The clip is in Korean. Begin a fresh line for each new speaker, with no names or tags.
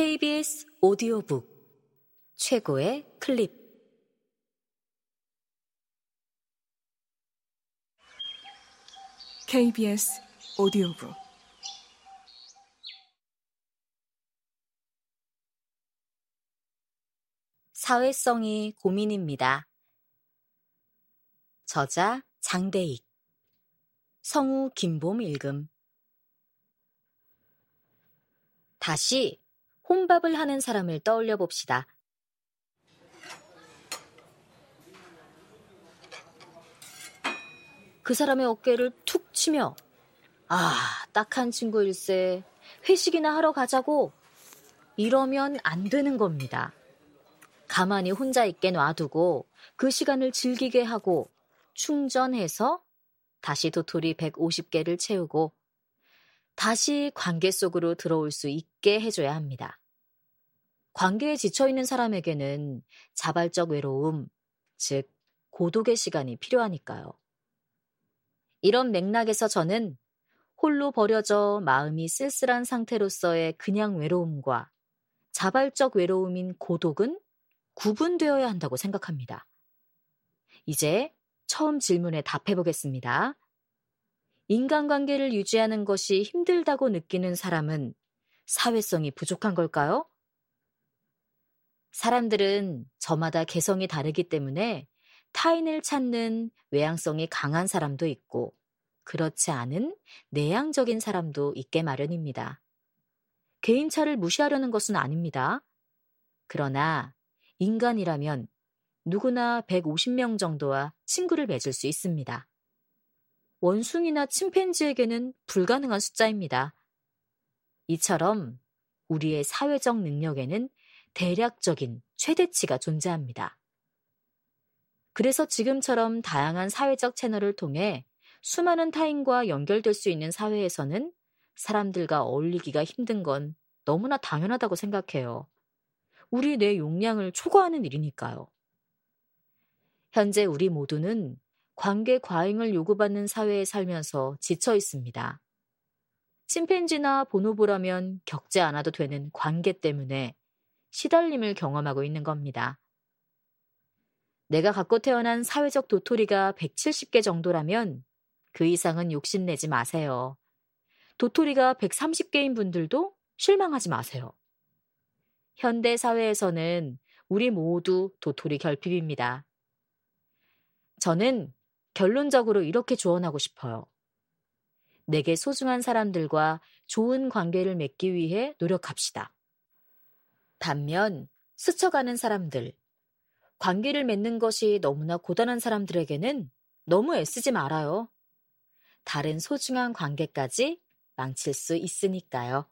KBS 오디오북 최고의 클립.
KBS 오디오북.
사회성이 고민입니다. 저자 장대익. 성우 김봄 읽음. 다시 혼밥을 하는 사람을 떠올려 봅시다. 그 사람의 어깨를 툭 치며 아, 딱한 친구일세. 회식이나 하러 가자고. 이러면 안 되는 겁니다. 가만히 혼자 있게 놔두고 그 시간을 즐기게 하고 충전해서 다시 도토리 150개를 채우고 다시 관계 속으로 들어올 수 있게 해줘야 합니다. 관계에 지쳐있는 사람에게는 자발적 외로움, 즉, 고독의 시간이 필요하니까요. 이런 맥락에서 저는 홀로 버려져 마음이 쓸쓸한 상태로서의 그냥 외로움과 자발적 외로움인 고독은 구분되어야 한다고 생각합니다. 이제 처음 질문에 답해 보겠습니다. 인간관계를 유지하는 것이 힘들다고 느끼는 사람은 사회성이 부족한 걸까요? 사람들은 저마다 개성이 다르기 때문에 타인을 찾는 외향성이 강한 사람도 있고 그렇지 않은 내향적인 사람도 있게 마련입니다. 개인차를 무시하려는 것은 아닙니다. 그러나 인간이라면 누구나 150명 정도와 친구를 맺을 수 있습니다. 원숭이나 침팬지에게는 불가능한 숫자입니다. 이처럼 우리의 사회적 능력에는 대략적인 최대치가 존재합니다. 그래서 지금처럼 다양한 사회적 채널을 통해 수많은 타인과 연결될 수 있는 사회에서는 사람들과 어울리기가 힘든 건 너무나 당연하다고 생각해요. 우리 뇌 용량을 초과하는 일이니까요. 현재 우리 모두는 관계 과잉을 요구받는 사회에 살면서 지쳐 있습니다. 침팬지나 보노보라면 겪지 않아도 되는 관계 때문에 시달림을 경험하고 있는 겁니다. 내가 갖고 태어난 사회적 도토리가 170개 정도라면 그 이상은 욕심내지 마세요. 도토리가 130개인 분들도 실망하지 마세요. 현대 사회에서는 우리 모두 도토리 결핍입니다. 저는 결론적으로 이렇게 조언하고 싶어요. 내게 소중한 사람들과 좋은 관계를 맺기 위해 노력합시다. 반면 스쳐가는 사람들, 관계를 맺는 것이 너무나 고단한 사람들에게는 너무 애쓰지 말아요. 다른 소중한 관계까지 망칠 수 있으니까요.